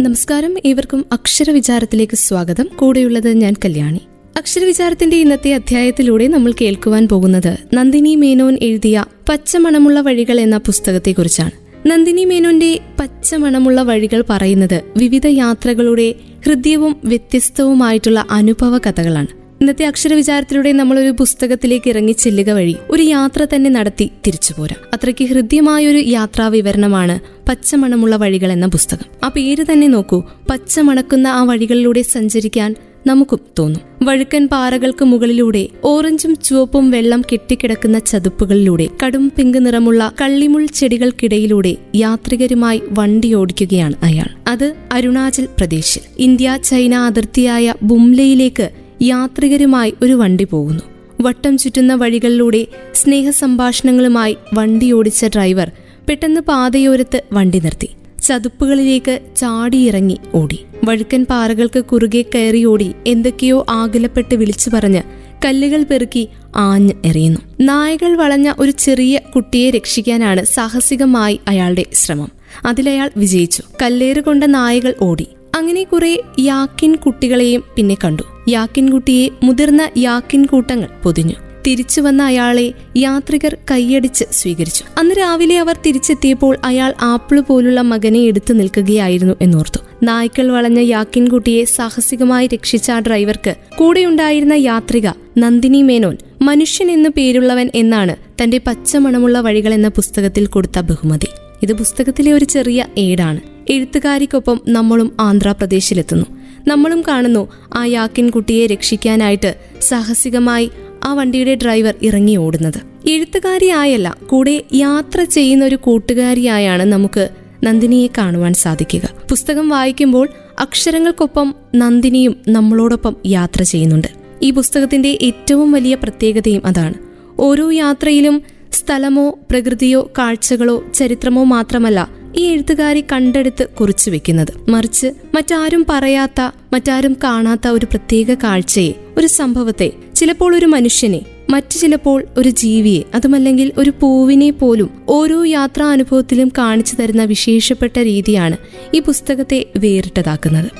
നമസ്കാരം. ഏവർക്കും അക്ഷരവിചാരത്തിലേക്ക് സ്വാഗതം. കൂടെയുള്ളത് ഞാൻ കല്യാണി. അക്ഷരവിചാരത്തിന്റെ ഇന്നത്തെ അധ്യായത്തിലൂടെ നമ്മൾ കേൾക്കുവാൻ പോകുന്നത് നന്ദിനി മേനോൻ എഴുതിയ പച്ചമണമുള്ള വഴികൾ എന്ന പുസ്തകത്തെക്കുറിച്ചാണ്. നന്ദിനി മേനോന്റെ പച്ചമണമുള്ള വഴികൾ പറയുന്നത് വിവിധ യാത്രകളുടെ ഹൃദ്യവും വ്യത്യസ്തവുമായിട്ടുള്ള അനുഭവ കഥകളാണ്. ഇന്നത്തെ നമ്മൾ ഒരു പുസ്തകത്തിലേക്ക് ഇറങ്ങി ചെല്ലുക വഴി ഒരു യാത്ര തന്നെ നടത്തി തിരിച്ചു പോരാം. അത്രയ്ക്ക് ഹൃദ്യമായൊരു യാത്രാ വിവരണമാണ് പച്ചമണമുള്ള വഴികൾ എന്ന പുസ്തകം. ആ പേര് തന്നെ നോക്കൂ. പച്ചമണക്കുന്ന ആ വഴികളിലൂടെ സഞ്ചരിക്കാൻ നമുക്കും തോന്നും. വഴുക്കൻ പാറകൾക്ക് മുകളിലൂടെ ഓറഞ്ചും ചുവപ്പും വെള്ളം കെട്ടിക്കിടക്കുന്ന ചതുപ്പുകളിലൂടെ കടും പിങ്ക് നിറമുള്ള കള്ളിമുൾ ചെടികൾക്കിടയിലൂടെ യാത്രികരുമായി വണ്ടി ഓടിക്കുകയാണ് അയാൾ. അത് അരുണാചൽ പ്രദേശിൽ. ഇന്ത്യ ചൈന അതിർത്തിയായ ബുംലയിലേക്ക് യാത്രികരുമായി ഒരു വണ്ടി പോകുന്നു. വട്ടം ചുറ്റുന്ന വഴികളിലൂടെ സ്നേഹസംഭാഷണങ്ങളുമായി വണ്ടി ഓടിച്ച ഡ്രൈവർ പെട്ടെന്ന് പാതയോരത്ത് വണ്ടി നിർത്തി. ചതുപ്പുകളിലേക്ക് ചാടിയിറങ്ങി ഓടി. വഴുക്കൻ പാറകൾക്ക് കുറുകെ കയറി ഓടി എന്തൊക്കെയോ ആകുലപ്പെട്ട് വിളിച്ചു പറഞ്ഞ് കല്ലുകൾ പെറുക്കി ആഞ്ഞ് എറിയുന്നു. നായകൾ വളഞ്ഞ ഒരു ചെറിയ കുട്ടിയെ രക്ഷിക്കാനാണ് സാഹസികമായി അയാളുടെ ശ്രമം. അതിലയാൾ വിജയിച്ചു. കല്ലേറുകൊണ്ട നായകൾ ഓടി. അങ്ങനെ കുറെ യാക്കിൻ കുട്ടികളെയും പിന്നെ കണ്ടു. യാക്കിൻ കുട്ടിയെ മുതിർന്ന യാക്കിൻ കൂട്ടങ്ങൾ പൊതിഞ്ഞു. തിരിച്ചു വന്ന അയാളെ യാത്രികർ കൈയടിച്ച് സ്വീകരിച്ചു. അന്ന് രാവിലെ അവർ തിരിച്ചെത്തിയപ്പോൾ അയാൾ ആപ്പിൾ പോലുള്ള മകനെ എടുത്തു നിൽക്കുകയായിരുന്നു എന്നോർത്തു. നായ്ക്കൾ വളഞ്ഞ യാക്കിൻകുട്ടിയെ സാഹസികമായി രക്ഷിച്ച ആ ഡ്രൈവർക്ക് കൂടെയുണ്ടായിരുന്ന യാത്രിക നന്ദിനി മേനോൻ മനുഷ്യൻ എന്നു പേരുള്ളവൻ എന്നാണ് തന്റെ പച്ചമണമുള്ള വഴികൾ എന്ന പുസ്തകത്തിൽ കൊടുത്ത ബഹുമതി. ഇത് പുസ്തകത്തിലെ ഒരു ചെറിയ ഏടാണ്. എഴുത്തുകാരിക്കൊപ്പം നമ്മളും ആന്ധ്രാപ്രദേശിലെത്തുന്നു. നമ്മളും കാണുന്നു ആ യാക്കിൻ കുട്ടിയെ രക്ഷിക്കാനായിട്ട് സാഹസികമായി ആ വണ്ടിയുടെ ഡ്രൈവർ ഇറങ്ങി ഓടുന്നത്. എഴുത്തുകാരിയായല്ല കൂടെ യാത്ര ചെയ്യുന്ന ഒരു കൂട്ടുകാരിയായാണ് നമുക്ക് നന്ദിനിയെ കാണുവാൻ സാധിക്കുക. പുസ്തകം വായിക്കുമ്പോൾ അക്ഷരങ്ങൾക്കൊപ്പം നന്ദിനിയും നമ്മളോടൊപ്പം യാത്ര ചെയ്യുന്നുണ്ട്. ഈ പുസ്തകത്തിന്റെ ഏറ്റവും വലിയ പ്രത്യേകതയും അതാണ്. ഓരോ യാത്രയിലും സ്ഥലമോ പ്രകൃതിയോ കാഴ്ചകളോ ചരിത്രമോ മാത്രമല്ല ഈ എഴുത്തുകാരി കണ്ടെടുത്ത് കുറിച്ചു വെക്കുന്നത്. മറിച്ച് മറ്റാരും പറയാത്ത മറ്റാരും കാണാത്ത ഒരു പ്രത്യേക കാഴ്ചയെ ഒരു സംഭവത്തെ ചിലപ്പോൾ ഒരു മനുഷ്യനെ മറ്റു ചിലപ്പോൾ ഒരു ജീവിയെ അതുമല്ലെങ്കിൽ ഒരു പൂവിനെ പോലും ഓരോ യാത്രാ അനുഭവത്തിലും കാണിച്ചു തരുന്ന വിശേഷപ്പെട്ട രീതിയാണ് ഈ പുസ്തകത്തെ വേറിട്ടതാക്കുന്നത്.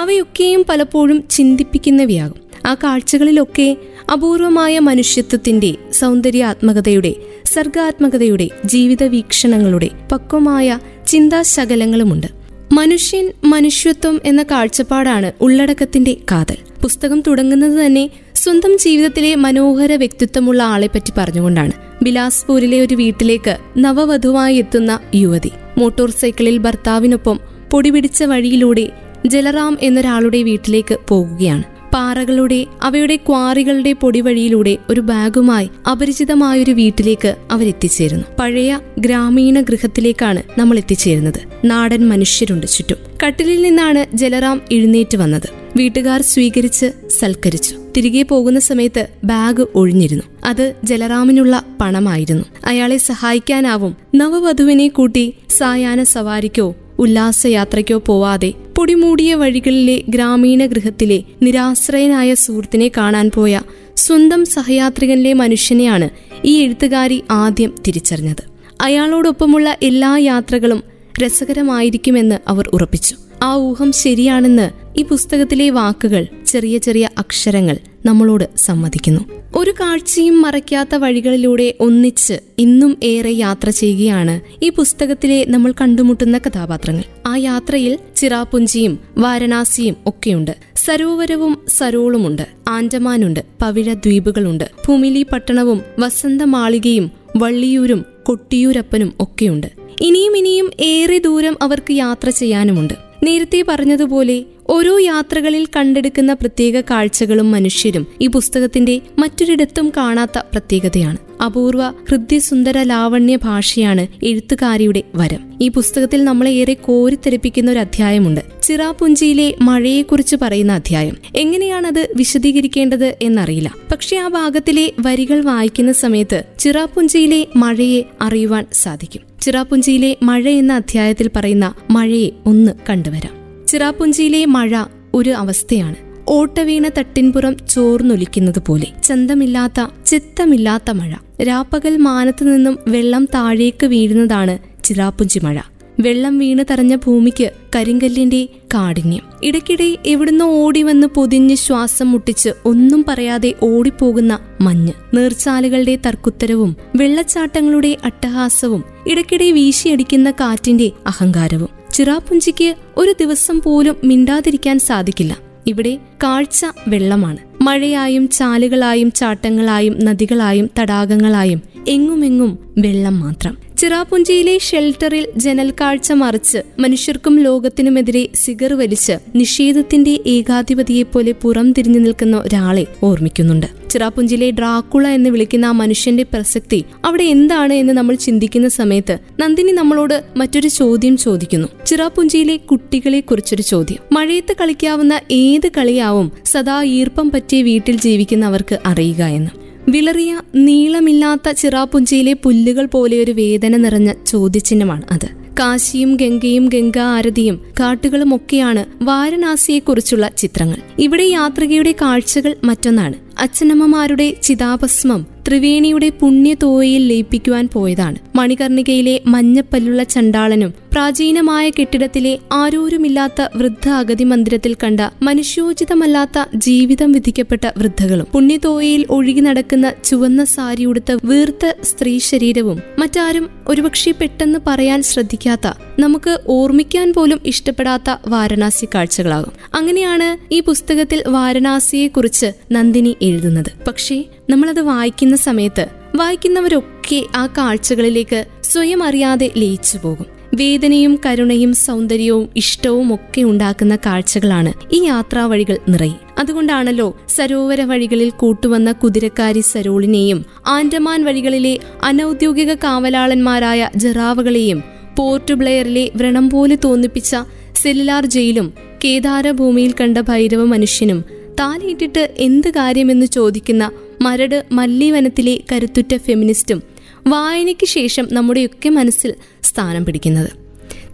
അവയൊക്കെയും പലപ്പോഴും ചിന്തിപ്പിക്കുന്നവയാകും. ആ കാഴ്ചകളിലൊക്കെ അപൂർവമായ മനുഷ്യത്വത്തിന്റെ സൗന്ദര്യാത്മകതയുടെ സർഗാത്മകതയുടെ ജീവിത വീക്ഷണങ്ങളുടെ പക്വമായ ചിന്താശകലങ്ങളുമുണ്ട്. മനുഷ്യൻ മനുഷ്യത്വം എന്ന കാഴ്ചപ്പാടാണ് ഉള്ളടക്കത്തിന്റെ കാതൽ. പുസ്തകം തുടങ്ങുന്നത് തന്നെ സ്വന്തം ജീവിതത്തിലെ മനോഹര വ്യക്തിത്വമുള്ള ആളെ പറ്റി പറഞ്ഞുകൊണ്ടാണ്. ബിലാസ്പൂരിലെ ഒരു വീട്ടിലേക്ക് നവവധുവായി എത്തുന്ന യുവതി. മോട്ടോർ സൈക്കിളിൽ ഭർത്താവിനൊപ്പം പൊടിപിടിച്ച വഴിയിലൂടെ ജലറാം എന്നൊരാളുടെ വീട്ടിലേക്ക് പോകുകയാണ്. പാറകളുടെ അവയുടെ ക്വാറികളുടെ പൊടിവഴിയിലൂടെ ഒരു ബാഗുമായി അപരിചിതമായൊരു വീട്ടിലേക്ക് അവരെത്തിച്ചേരുന്നു. പഴയ ഗ്രാമീണ ഗൃഹത്തിലേക്കാണ് നമ്മൾ എത്തിച്ചേരുന്നത് നാടൻ മനുഷ്യരുണ്ട് ചുറ്റും. കട്ടിലിൽ നിന്നാണ് ജലറാം എഴുന്നേറ്റ് വന്നത്. വീട്ടുകാർ സ്വീകരിച്ച് സൽക്കരിച്ചു. തിരികെ പോകുന്ന സമയത്ത് ബാഗ് ഒഴിഞ്ഞിരുന്നു. അത് ജലറാമിനുള്ള പണമായിരുന്നു. അയാളെ സഹായിക്കാനാവും നവവധുവിനെ കൂട്ടി സായാഹ്ന സവാരിക്കോ ഉല്ലാസയാത്രയ്ക്കോ പോവാതെ പൊടിമൂടിയ വഴികളിലെ ഗ്രാമീണ ഗൃഹത്തിലെ നിരാശ്രയനായ സുഹൃത്തിനെ കാണാൻ പോയ സ്വന്തം സഹയാത്രികനിലെ മനുഷ്യനെയാണ് ഈ എഴുത്തുകാരി ആദ്യം തിരിച്ചറിഞ്ഞത്. അയാളോടൊപ്പമുള്ള എല്ലാ യാത്രകളും രസകരമായിരിക്കുമെന്ന് അവർ ഉറപ്പിച്ചു. ആ ഊഹം ശരിയാണെന്ന് ഈ പുസ്തകത്തിലെ വാക്കുകൾ ചെറിയ ചെറിയ അക്ഷരങ്ങൾ നമ്മളോട് സമ്മതിക്കുന്നു. ഒരു കാഴ്ചയും മറയ്ക്കാത്ത വഴികളിലൂടെ ഒന്നിച്ച് ഇന്നും ഏറെ യാത്ര ചെയ്യുകയാണ് ഈ പുസ്തകത്തിലെ നമ്മൾ കണ്ടുമുട്ടുന്ന കഥാപാത്രങ്ങൾ. ആ യാത്രയിൽ ചിറാപുഞ്ചിയും വാരണാസിയും ഒക്കെയുണ്ട്. സരോവരവും സരോളുമുണ്ട്. ആൻഡമാനുണ്ട്. പവിഴ ദ്വീപുകളുണ്ട്. ഭൂമിലി പട്ടണവും വസന്തമാളികയും വള്ളിയൂരും കൊട്ടിയൂരപ്പനും ഒക്കെയുണ്ട്. ഇനിയും ഇനിയും ഏറെ ദൂരം അവർക്ക് യാത്ര ചെയ്യാനുമുണ്ട്. നേരത്തെ പറഞ്ഞതുപോലെ ഓരോ യാത്രകളിൽ കണ്ടെടുക്കുന്ന പ്രത്യേക കാഴ്ചകളും മനുഷ്യരും ഈ പുസ്തകത്തിന്റെ മറ്റൊരിടത്തും കാണാത്ത പ്രത്യേകതയാണ്. അപൂർവ ഹൃദ്യസുന്ദര ലാവണ്യ ഭാഷയാണ് എഴുത്തുകാരിയുടെ വരം. ഈ പുസ്തകത്തിൽ നമ്മളെ ഏറെ കോരിത്തെരിപ്പിക്കുന്ന ഒരു അധ്യായമുണ്ട്. ചിറാപുഞ്ചിയിലെ മഴയെക്കുറിച്ച് പറയുന്ന അധ്യായം. എങ്ങനെയാണത് വിശദീകരിക്കേണ്ടത് എന്നറിയില്ല. പക്ഷെ ആ ഭാഗത്തിലെ വരികൾ വായിക്കുന്ന സമയത്ത് ചിറാപുഞ്ചിയിലെ മഴയെ അറിയുവാൻ സാധിക്കും. ചിറാപുഞ്ചിയിലെ മഴ എന്ന അധ്യായത്തിൽ പറയുന്ന മഴയെ ഒന്ന് കണ്ടുവരാം. ചിറാപുഞ്ചിയിലെ മഴ ഒരു അവസ്ഥയാണ്. ഓട്ടവീണ തട്ടിൻപുറം ചോർന്നൊലിക്കുന്നത് പോലെ ചന്തമില്ലാത്ത ചിത്തമില്ലാത്ത മഴ. രാപ്പകൽ മാനത്തു നിന്നും വെള്ളം താഴേക്ക് വീഴുന്നതാണ് ചിറാപ്പുഞ്ചി മഴ. വെള്ളം വീണ് തറഞ്ഞ ഭൂമിക്ക് കരിങ്കല്ലിന്റെ കാഠിന്യം. ഇടയ്ക്കിടെ എവിടുന്നോ ഓടി വന്ന് പൊതിഞ്ഞ് ശ്വാസം മുട്ടിച്ച് ഒന്നും പറയാതെ ഓടിപ്പോകുന്ന മഞ്ഞ്. നീർച്ചാലുകളുടെ തർക്കുത്തരവും വെള്ളച്ചാട്ടങ്ങളുടെ അട്ടഹാസവും ഇടയ്ക്കിടെ വീശിയടിക്കുന്ന കാറ്റിന്റെ അഹങ്കാരവും. ചിറാപ്പുഞ്ചിക്ക് ഒരു ദിവസം പോലും മിണ്ടാതിരിക്കാൻ സാധിക്കില്ല. ഇവിടെ കാഴ്ച വെള്ളമാണ്. മഴയായും ചാലുകളായും ചാട്ടങ്ങളായും നദികളായും തടാകങ്ങളായും എങ്ങുമെങ്ങും വെള്ളം മാത്രം. ചിറാപുഞ്ചിയിലെ ഷെൽട്ടറിൽ ജനൽ കാഴ്ച മറിച്ച് മനുഷ്യർക്കും ലോകത്തിനുമെതിരെ സിഗർ വലിച്ച് നിഷേധത്തിന്റെ ഏകാധിപതിയെപ്പോലെ പുറം തിരിഞ്ഞു നിൽക്കുന്ന ഒരാളെ ഓർമ്മിക്കുന്നുണ്ട്. ചിറാപുഞ്ചിയിലെ ഡ്രാക്കുള എന്ന് വിളിക്കുന്ന ആ മനുഷ്യന്റെ പ്രസക്തി അവിടെ എന്താണ് എന്ന് നമ്മൾ ചിന്തിക്കുന്ന സമയത്ത് നന്ദിനി നമ്മളോട് മറ്റൊരു ചോദ്യം ചോദിക്കുന്നു. ചിറാപുഞ്ചിയിലെ കുട്ടികളെ കുറിച്ചൊരു ചോദ്യം. മഴയത്ത് കളിക്കാവുന്ന ഏത് കളിയാവും സദാ ഈർപ്പം പറ്റിയ വീട്ടിൽ ജീവിക്കുന്നവർക്ക് അറിയുക എന്ന്. വിളറിയ നീളമില്ലാത്ത ചിറാപുഞ്ചിയിലെ പുല്ലുകൾ പോലെയൊരു വേദന നിറഞ്ഞ ചോദ്യചിഹ്നമാണ് അത്. കാശിയും ഗംഗയും ഗംഗാ ആരതിയും കാട്ടുകളും ഒക്കെയാണ് വാരണാസിയെക്കുറിച്ചുള്ള ചിത്രങ്ങൾ. ഇവിടെ യാത്രികയുടെ കാഴ്ചകൾ മറ്റൊന്നാണ്. അച്ഛനമ്മമാരുടെ ചിതാഭസ്മം ത്രിവേണിയുടെ പുണ്യതോയയിൽ ലയിപ്പിക്കുവാൻ പോയതാണ്. മണികർണികയിലെ മഞ്ഞപ്പല്ലുള്ള ചണ്ടാളനും പ്രാചീനമായ കെട്ടിടത്തിലെ ആരോരുമില്ലാത്ത വൃദ്ധ അഗതി മന്ദിരത്തിൽ കണ്ട മനുഷ്യോചിതമല്ലാത്ത ജീവിതം വിധിക്കപ്പെട്ട വൃദ്ധകളും പുണ്യതോയയിൽ ഒഴുകി നടക്കുന്ന ചുവന്ന സാരി ഉടുത്ത വീർത്ത സ്ത്രീ ശരീരവും മറ്റാരും ഒരുപക്ഷെ പെട്ടെന്ന് പറയാൻ ശ്രദ്ധിക്കാത്ത നമുക്ക് ഓർമ്മിക്കാൻ പോലും ഇഷ്ടപ്പെടാത്ത വാരണാസി കാഴ്ചകളാകും. അങ്ങനെയാണ് ഈ പുസ്തകത്തിൽ വാരണാസിയെക്കുറിച്ച് നന്ദിനി എഴുതുന്നത്. പക്ഷേ നമ്മളത് വായിക്കുന്ന സമയത്ത് വായിക്കുന്നവരൊക്കെ ആ കാഴ്ചകളിലേക്ക് സ്വയം അറിയാതെ ലയിച്ചു പോകും വേദനയും കരുണയും സൗന്ദര്യവും ഇഷ്ടവും ഒക്കെ ഉണ്ടാക്കുന്ന കാഴ്ചകളാണ് ഈ യാത്രാ വഴികൾ നിറയെ. അതുകൊണ്ടാണല്ലോ സരോവര വഴികളിൽ കൂട്ടുവന്ന കുതിരക്കാരി സരോളിനെയും ആൻഡമാൻ വഴികളിലെ അനൌദ്യോഗിക കാവലാളന്മാരായ ജറാവകളെയും പോർട്ട് ബ്ലെയറിലെ വ്രണം പോലെ തോന്നിപ്പിച്ച സെല്ലുലാർ ജയിലും കേദാരഭൂമിയിൽ കണ്ട ഭൈരവ മനുഷ്യനും താലിയിട്ടിട്ട് എന്ത് കാര്യമെന്ന് ചോദിക്കുന്ന മരട് മല്ലിവനത്തിലെ കരുത്തുറ്റ ഫെമിനിസ്റ്റും വായനയ്ക്ക് ശേഷം നമ്മുടെയൊക്കെ മനസ്സിൽ സ്ഥാനം പിടിക്കുന്നത്.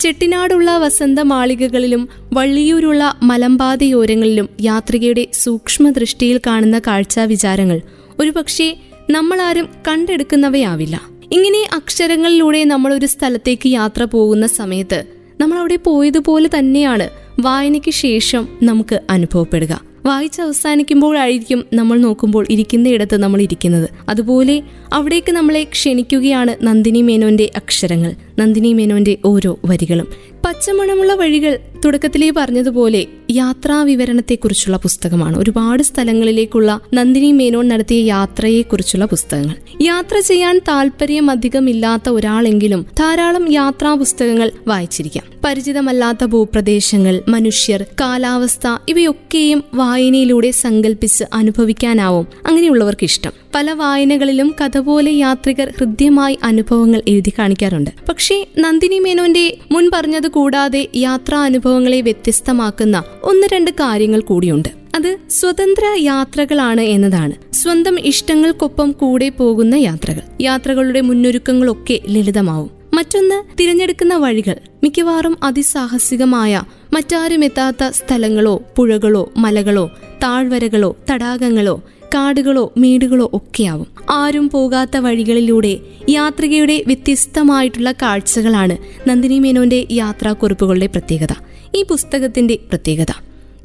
ചെട്ടിനാടുള്ള വസന്ത മാളികകളിലും വള്ളിയൂരുള്ള മലമ്പാതയോരങ്ങളിലും യാത്രികയുടെ സൂക്ഷ്മ ദൃഷ്ടിയിൽ കാണുന്ന കാഴ്ചാ വിചാരങ്ങൾ ഒരുപക്ഷെ നമ്മളാരും കണ്ടെടുക്കുന്നവയാവില്ല. ഇങ്ങനെ അക്ഷരങ്ങളിലൂടെ നമ്മൾ ഒരു സ്ഥലത്തേക്ക് യാത്ര പോകുന്ന സമയത്ത് നമ്മൾ അവിടെ പോയതുപോലെ തന്നെയാണ് വായനയ്ക്ക് ശേഷം നമുക്ക് അനുഭവപ്പെടുക. വായിച്ച് അവസാനിക്കുമ്പോഴായിരിക്കും നമ്മൾ നോക്കുമ്പോൾ ഇരിക്കുന്ന ഇടത്ത് നമ്മൾ ഇരിക്കുന്നത്. അതുപോലെ അവിടേക്ക് നമ്മളെ ക്ഷണിക്കുകയാണ് നന്ദിനി മേനോന്റെ അക്ഷരങ്ങൾ. നന്ദിനി മേനോന്റെ ഓരോ വരികളും. പച്ചമണമുള്ള വഴികൾ തുടക്കത്തിലേ പറഞ്ഞതുപോലെ യാത്രാ വിവരണത്തെക്കുറിച്ചുള്ള പുസ്തകമാണ്. ഒരുപാട് സ്ഥലങ്ങളിലേക്കുള്ള നന്ദിനി മേനോൻ നടത്തിയ യാത്രയെക്കുറിച്ചുള്ള പുസ്തകങ്ങൾ. യാത്ര ചെയ്യാൻ താല്പര്യം അധികമില്ലാത്ത ഒരാളെങ്കിലും ധാരാളം യാത്രാ പുസ്തകങ്ങൾ വായിച്ചിരിക്കാം. പരിചിതമല്ലാത്ത ഭൂപ്രദേശങ്ങൾ മനുഷ്യർ കാലാവസ്ഥ ഇവയൊക്കെയും വായനയിലൂടെ സങ്കല്പിച്ച് അനുഭവിക്കാനാവും അങ്ങനെയുള്ളവർക്ക് ഇഷ്ടം പല വായനകളിലും കഥ പോലെ യാത്രികർ ഹൃദ്യമായി അനുഭവങ്ങൾ എഴുതി കാണിക്കാറുണ്ട്. പക്ഷേ നന്ദിനി മേനോന്റെ മുൻ പറഞ്ഞത് കൂടാതെ യാത്രാ അനുഭവങ്ങളെ വ്യത്യസ്തമാക്കുന്ന ഒന്ന് രണ്ട് കാര്യങ്ങൾ കൂടിയുണ്ട്. അത് സ്വതന്ത്ര യാത്രകളാണ് എന്നതാണ്. സ്വന്തം ഇഷ്ടങ്ങൾക്കൊപ്പം കൂടെ പോകുന്ന യാത്രകൾ. യാത്രകളുടെ മുന്നൊരുക്കങ്ങളൊക്കെ ലളിതമാവും. മറ്റൊന്ന് തിരഞ്ഞെടുക്കുന്ന വഴികൾ. മിക്കവാറും അതിസാഹസികമായ മറ്റാരും എത്താത്ത സ്ഥലങ്ങളോ പുഴകളോ മലകളോ താഴ്വരകളോ തടാകങ്ങളോ കാടുകളോ മേടുകളോ ഒക്കെയാവും. ആരും പോകാത്ത വഴികളിലൂടെ യാത്രികയുടെ വ്യത്യസ്തമായിട്ടുള്ള കാഴ്ചകളാണ് നന്ദിനി മേനോന്റെ യാത്രാക്കുറിപ്പുകളുടെ പ്രത്യേകത ഈ പുസ്തകത്തിന്റെ പ്രത്യേകത.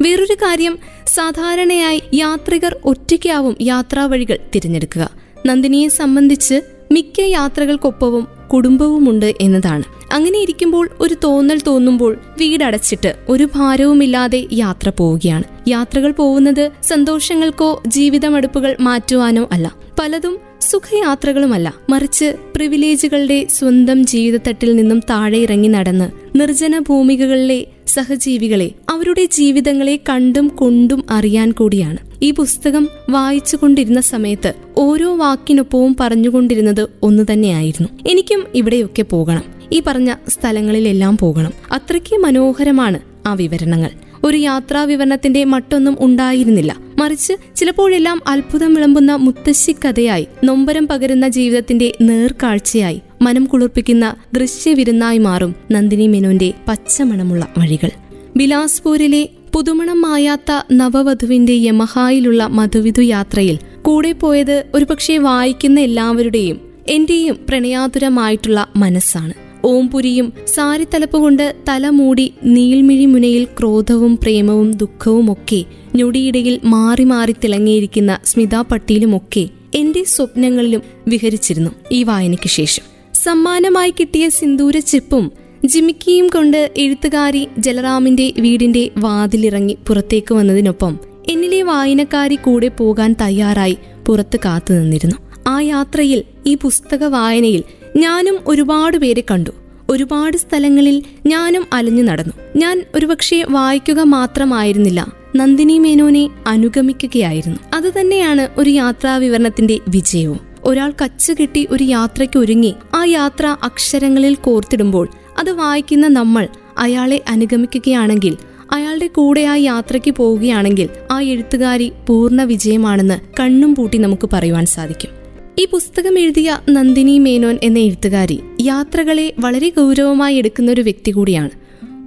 വേറൊരു കാര്യം സാധാരണയായി യാത്രികർ ഒറ്റയ്ക്കാവും യാത്രാവഴികൾ തിരഞ്ഞെടുക്കുക. നന്ദിനിയെ സംബന്ധിച്ച് മിക്ക യാത്രകൾക്കൊപ്പവും കുടുംബവുമുണ്ട് എന്നതാണ്. അങ്ങനെ ഇരിക്കുമ്പോൾ ഒരു തോന്നൽ തോന്നുമ്പോൾ വീടടച്ചിട്ട് ഒരു ഭാരവുമില്ലാതെ യാത്ര പോവുകയാണ്. യാത്രകൾ പോകുന്നത് സന്തോഷങ്ങൾക്കോ ജീവിതമടുപ്പുകൾ മാറ്റുവാനോ അല്ല. പലതും സുഖയാത്രകളുമല്ല. മറിച്ച് പ്രിവിലേജുകളുടെ സ്വന്തം ജീവിതത്തട്ടിൽ നിന്നും താഴെ ഇറങ്ങി നടന്ന് നിർജന ഭൂമികകളിലെ സഹജീവികളെ അവരുടെ ജീവിതങ്ങളെ കണ്ടും കൊണ്ടും അറിയാൻ കൂടിയാണ്. ഈ പുസ്തകം വായിച്ചുകൊണ്ടിരുന്ന സമയത്ത് ഓരോ വാക്കിനൊപ്പവും പറഞ്ഞുകൊണ്ടിരുന്നത് ഒന്നു തന്നെയായിരുന്നു. എനിക്കും ഇവിടെയൊക്കെ പോകണം. ഈ പറഞ്ഞ സ്ഥലങ്ങളിലെല്ലാം പോകണം. അത്രയ്ക്ക് മനോഹരമാണ് ആ വിവരണങ്ങൾ. ഒരു യാത്രാ വിവരണത്തിന്റെ മട്ടൊന്നും ഉണ്ടായിരുന്നില്ല. മറിച്ച് ചിലപ്പോഴെല്ലാം അത്ഭുതം വിളമ്പുന്ന മുത്തശ്ശി കഥയായി നൊമ്പരം പകരുന്ന ജീവിതത്തിന്റെ നേർക്കാഴ്ചയായി മനം കുളിർപ്പിക്കുന്ന ദൃശ്യവിരുന്നായി മാറും നന്ദിനി മെനോന്റെ പച്ചമണമുള്ള വഴികൾ. ബിലാസ്പൂരിലെ പുതുമണം മായാത്ത നവവധുവിന്റെ യമഹായിലുള്ള മധുവിധു യാത്രയിൽ കൂടെ പോയത് ഒരുപക്ഷെ വായിക്കുന്ന എല്ലാവരുടെയും എന്റെയും പ്രണയാതുരമായിട്ടുള്ള മനസ്സാണ്. ഓംപുരിയും സാരിത്തലപ്പ് കൊണ്ട് തലമൂടി നീൽമിഴി മുനയിൽ ക്രോധവും പ്രേമവും ദുഃഖവും ഒക്കെ ഞൊടിയിടയിൽ മാറി മാറി തിളങ്ങിയിരിക്കുന്ന സ്മിതാ പട്ടീലുമൊക്കെ എന്റെ സ്വപ്നങ്ങളിലും വിഹരിച്ചിരുന്നു ഈ വായനയ്ക്ക് ശേഷം. സമ്മാനമായി കിട്ടിയ സിന്ദൂര ചിപ്പും ജിമിക്കിയും കൊണ്ട് എഴുത്തുകാരി ജലറാമിന്റെ വീടിന്റെ വാതിലിറങ്ങി പുറത്തേക്ക് വന്നതിനൊപ്പം എന്നിലെ വായനക്കാരി കൂടെ പോകാൻ തയ്യാറായി പുറത്ത് കാത്തു നിന്നിരുന്നു ആ യാത്രയിൽ ഈ പുസ്തക വായനയിൽ ഞാനും ഒരുപാട് പേരെ കണ്ടു. ഒരുപാട് സ്ഥലങ്ങളിൽ ഞാനും അലഞ്ഞു നടന്നു. ഞാൻ ഒരുപക്ഷെ വായിക്കുക മാത്രമായിരുന്നില്ല. നന്ദിനി മേനോനെ അനുഗമിക്കുകയായിരുന്നു. അതുതന്നെയാണ് ഒരു യാത്രാ വിവരണത്തിന്റെ വിജയവും. ഒരാൾ കച്ചുകെട്ടി ഒരു യാത്രയ്ക്ക് ഒരുങ്ങി ആ യാത്ര അക്ഷരങ്ങളിൽ കോർത്തിടുമ്പോൾ അത് വായിക്കുന്ന നമ്മൾ അയാളെ അനുഗമിക്കുകയാണെങ്കിൽ അയാളുടെ കൂടെ ആ യാത്രയ്ക്ക് പോവുകയാണെങ്കിൽ ആ എഴുത്തുകാരി പൂർണ വിജയമാണെന്ന് കണ്ണും പൂട്ടി നമുക്ക് പറയുവാൻ സാധിക്കും. ഈ പുസ്തകം എഴുതിയ നന്ദിനി മേനോൻ എന്ന എഴുത്തുകാരി യാത്രകളെ വളരെ ഗൗരവമായി എടുക്കുന്ന ഒരു വ്യക്തി കൂടിയാണ്.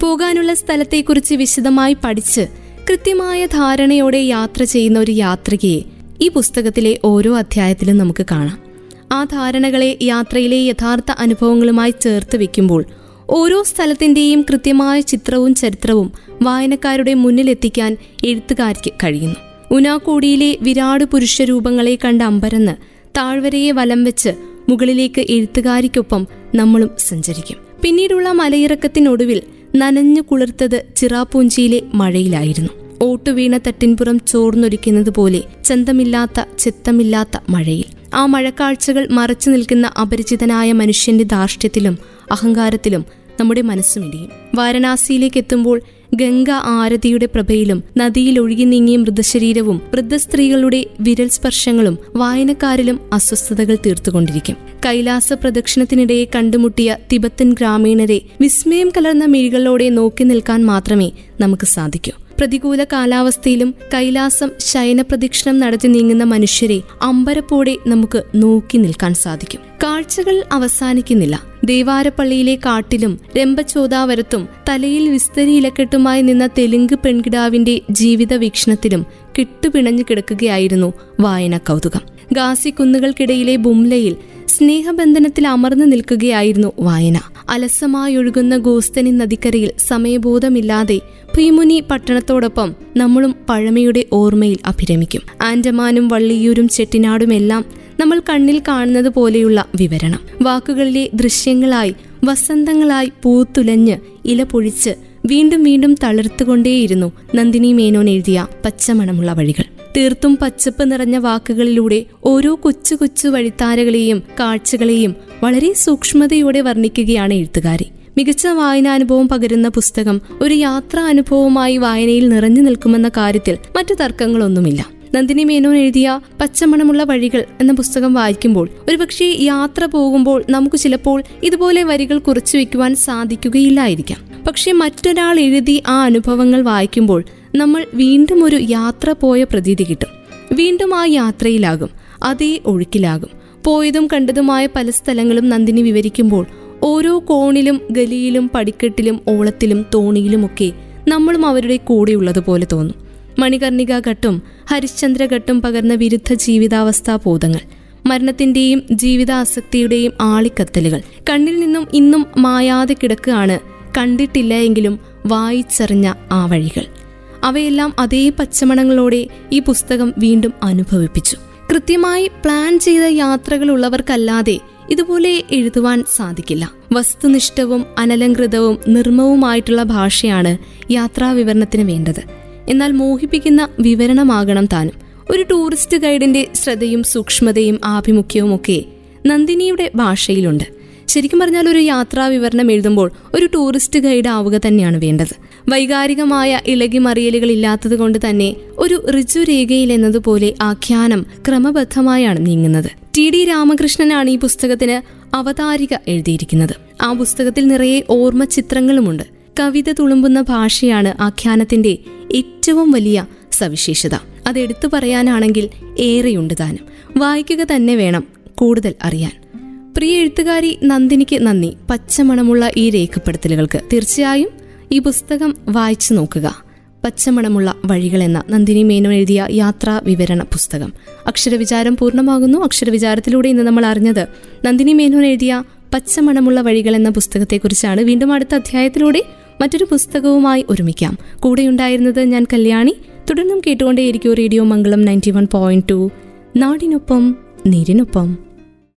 പോകാനുള്ള സ്ഥലത്തെക്കുറിച്ച് വിശദമായി പഠിച്ച് കൃത്യമായ ധാരണയോടെ യാത്ര ചെയ്യുന്ന ഒരു യാത്രികയെ ഈ പുസ്തകത്തിലെ ഓരോ അധ്യായത്തിലും നമുക്ക് കാണാം. ആ ധാരണകളെ യാത്രയിലെ യഥാർത്ഥ അനുഭവങ്ങളുമായി ചേർത്ത് വെക്കുമ്പോൾ ഓരോ സ്ഥലത്തിന്റെയും കൃത്യമായ ചിത്രവും ചരിത്രവും വായനക്കാരുടെ മുന്നിലെത്തിക്കാൻ എഴുത്തുകാർക്ക് കഴിയുന്നു. ഉനാക്കോടിയിലെ വിരാട് പുരുഷരൂപങ്ങളെ കണ്ട അമ്പരന്ന് താഴ്വരയെ വലം വെച്ച് മുകളിലേക്ക് എഴുത്തുകാരിക്കൊപ്പം നമ്മളും സഞ്ചരിക്കും. പിന്നീടുള്ള മലയിറക്കത്തിനൊടുവിൽ നനഞ്ഞു കുളിർത്തത് ചിറാപ്പൂഞ്ചിയിലെ മഴയിലായിരുന്നു. ഓട്ടുവീണ തട്ടിൻപുറം ചോർന്നൊരിക്കുന്നത് പോലെ ചന്തമില്ലാത്ത ചിത്തമില്ലാത്ത മഴയിൽ. ആ മഴക്കാഴ്ചകൾ മറച്ചു നിൽക്കുന്ന അപരിചിതനായ മനുഷ്യന്റെ ധാർഷ്ട്യത്തിലും അഹങ്കാരത്തിലും നമ്മുടെ മനസ്സുമിടിയും. വാരണാസിയിലേക്ക് എത്തുമ്പോൾ ഗംഗ ആരതിയുടെ പ്രഭയിലും നദിയിൽ ഒഴുകി നീങ്ങിയ മൃതശരീരവും വൃദ്ധസ്ത്രീകളുടെ വിരൽ സ്പർശങ്ങളും വായനക്കാരിലും അസ്വസ്ഥതകൾ തീർത്തുകൊണ്ടിരിക്കും. കൈലാസ പ്രദക്ഷിണത്തിനിടയെ കണ്ടുമുട്ടിയ തിബത്തൻ ഗ്രാമീണരെ വിസ്മയം കലർന്ന മിഴികളോടെ നോക്കി നിൽക്കാൻ മാത്രമേ നമുക്ക് സാധിക്കൂ. പ്രതികൂല കാലാവസ്ഥയിലും കൈലാസം ശയനപ്രദക്ഷിണം നടത്തി നീങ്ങുന്ന മനുഷ്യരെ അമ്പരപ്പോടെ നമുക്ക് നോക്കി നിൽക്കാൻ സാധിക്കും. കാഴ്ചകൾ അവസാനിക്കുന്നില്ല. ദേവാരപ്പള്ളിയിലെ കാട്ടിലും രംഭചോദാവരത്തും തലയിൽ വിസ്തരി ഇലക്കെട്ടുമായി നിന്ന തെലുങ്ക് പെൺകിടാവിന്റെ ജീവിത വീക്ഷണത്തിലും കിട്ടുപിണഞ്ഞു കിടക്കുകയായിരുന്നു വായന കൗതുകം. ഗാസി കുന്നുകൾക്കിടയിലെ ബുംലയിൽ സ്നേഹബന്ധനത്തിൽ അമർന്നു നിൽക്കുകയായിരുന്നു വായന. അലസമായൊഴുകുന്ന ഗോസ്തനി നദിക്കരയിൽ സമയബോധമില്ലാതെ ഭീമുനി പട്ടണത്തോടൊപ്പം നമ്മളും പഴമയുടെ ഓർമ്മയിൽ അഭിരമിക്കും. ആൻഡമാനും വള്ളിയൂരും ചെട്ടിനാടുമെല്ലാം നമ്മൾ കണ്ണിൽ കാണുന്നത് പോലെയുള്ള വിവരണം. വാക്കുകളിലെ ദൃശ്യങ്ങളായി വസന്തങ്ങളായി പൂത്തുലഞ്ഞ് ഇല പൊഴിച്ച് വീണ്ടും വീണ്ടും തളിർത്തുകൊണ്ടേയിരുന്നു നന്ദിനി മേനോൻ എഴുതിയ പച്ചമണമുള്ള വഴികൾ. തീർത്തും പച്ചപ്പ് നിറഞ്ഞ വാക്കുകളിലൂടെ ഓരോ കൊച്ചു കൊച്ചു വഴിത്താരകളെയും കാഴ്ചകളെയും വളരെ സൂക്ഷ്മതയോടെ വർണിക്കുകയാണ് എഴുത്തുകാരി. മികച്ച വായനാനുഭവം പകരുന്ന പുസ്തകം ഒരു യാത്രാ അനുഭവമായി വായനയിൽ നിറഞ്ഞു നിൽക്കുമെന്ന കാര്യത്തിൽ മറ്റു തർക്കങ്ങളൊന്നുമില്ല. നന്ദിനി മേനോൻ എഴുതിയ പച്ചമണമുള്ള വഴികൾ എന്ന പുസ്തകം വായിക്കുമ്പോൾ ഒരുപക്ഷെ യാത്ര പോകുമ്പോൾ നമുക്ക് ചിലപ്പോൾ ഇതുപോലെ വരികൾ കുറിച്ചു വെക്കുവാൻ സാധിക്കുകയില്ലായിരിക്കാം. പക്ഷെ മറ്റൊരാൾ എഴുതി ആ അനുഭവങ്ങൾ വായിക്കുമ്പോൾ നമ്മൾ വീണ്ടും ഒരു യാത്ര പോയ പ്രതീതി കിട്ടും. വീണ്ടും ആ യാത്രയിലാകും. അതേ ഒഴുക്കിലാകും. പോയതും കണ്ടതുമായ പല സ്ഥലങ്ങളും നന്ദിനി വിവരിക്കുമ്പോൾ ഓരോ കോണിലും ഗലിയിലും പടിക്കെട്ടിലും ഓളത്തിലും തോണിയിലുമൊക്കെ നമ്മളും അവരുടെ കൂടെയുള്ളതുപോലെ തോന്നും. മണികർണിക ഘട്ടും ഹരിശ്ചന്ദ്ര ഘട്ടും പകർന്ന വിരുദ്ധ ജീവിതാവസ്ഥാ ബോധങ്ങൾ മരണത്തിന്റെയും ജീവിതാസക്തിയുടെയും ആളിക്കത്തലുകൾ. കണ്ണിൽ നിന്നും ഇന്നും മായാതെ കിടക്കുകയാണ് കണ്ടിട്ടില്ല എങ്കിലും വായിച്ചറിഞ്ഞ ആ വഴികൾ. അവയെല്ലാം അതേ പച്ചമണങ്ങളോടെ ഈ പുസ്തകം വീണ്ടും അനുഭവിപ്പിച്ചു. കൃത്യമായി പ്ലാൻ ചെയ്ത യാത്രകളുള്ളവർക്കല്ലാതെ ഇതുപോലെ എഴുതുവാൻ സാധിക്കില്ല. വസ്തുനിഷ്ഠവും അനലങ്കൃതവും നിർമ്മവുമായിട്ടുള്ള ഭാഷയാണ് യാത്രാ വിവരണത്തിന് വേണ്ടത്. എന്നാൽ മോഹിപ്പിക്കുന്ന വിവരണമാകണം താനും. ഒരു ടൂറിസ്റ്റ് ഗൈഡിന്റെ ശ്രദ്ധയും സൂക്ഷ്മതയും ആഭിമുഖ്യവും ഒക്കെ നന്ദിനിയുടെ ഭാഷയിലുണ്ട്. ശരിക്കും പറഞ്ഞാൽ ഒരു യാത്രാ വിവരണം എഴുതുമ്പോൾ ഒരു ടൂറിസ്റ്റ് ഗൈഡ് ആവുക തന്നെയാണ് വേണ്ടത്. വൈകാരികമായ ഇളകിമറിയലുകൾ ഇല്ലാത്തത് കൊണ്ട് തന്നെ ഒരു ഋജുരേഖയിൽ എന്നതുപോലെ ആഖ്യാനം ക്രമബദ്ധമായാണ് നീങ്ങുന്നത്. ടി ഡി രാമകൃഷ്ണനാണ് ഈ പുസ്തകത്തിന് അവതാരിക എഴുതിയിരിക്കുന്നത്. ആ പുസ്തകത്തിൽ നിറയെ ഓർമ്മ ചിത്രങ്ങളുമുണ്ട് കവിത തുളുമ്പുന്ന ഭാഷയാണ് ആഖ്യാനത്തിന്റെ ഏറ്റവും വലിയ സവിശേഷത. അത് എടുത്തു പറയാനാണെങ്കിൽ ഏറെയുണ്ട് താനും. വായിക്കുക തന്നെ വേണം കൂടുതൽ അറിയാൻ. പ്രിയ എഴുത്തുകാരി നന്ദിനിക്ക് നന്ദി. പച്ചമണമുള്ള ഈ രേഖപ്പെടുത്തലുകൾക്ക് തീർച്ചയായും ഈ പുസ്തകം വായിച്ചു നോക്കുക. പച്ചമണമുള്ള വഴികൾ എന്ന നന്ദിനി മേനോൻ എഴുതിയ യാത്രാ വിവരണ പുസ്തകം. അക്ഷരവിചാരം പൂർണമാകുന്നു. അക്ഷരവിചാരത്തിലൂടെ ഇന്ന് നമ്മൾ അറിഞ്ഞത് നന്ദിനി മേനോൻ എഴുതിയ പച്ചമണമുള്ള വഴികൾ എന്ന പുസ്തകത്തെക്കുറിച്ചാണ്. വീണ്ടും അടുത്ത അധ്യായത്തിലൂടെ മറ്റൊരു പുസ്തകവുമായി ഒരുമിക്കാം. കൂടെയുണ്ടായിരുന്നത് ഞാൻ കല്യാണി. തുടർന്നും കേട്ടുകൊണ്ടേയിരിക്കും radio Mangalam ninety one point two. നാടിനൊപ്പം നീരിനൊപ്പം.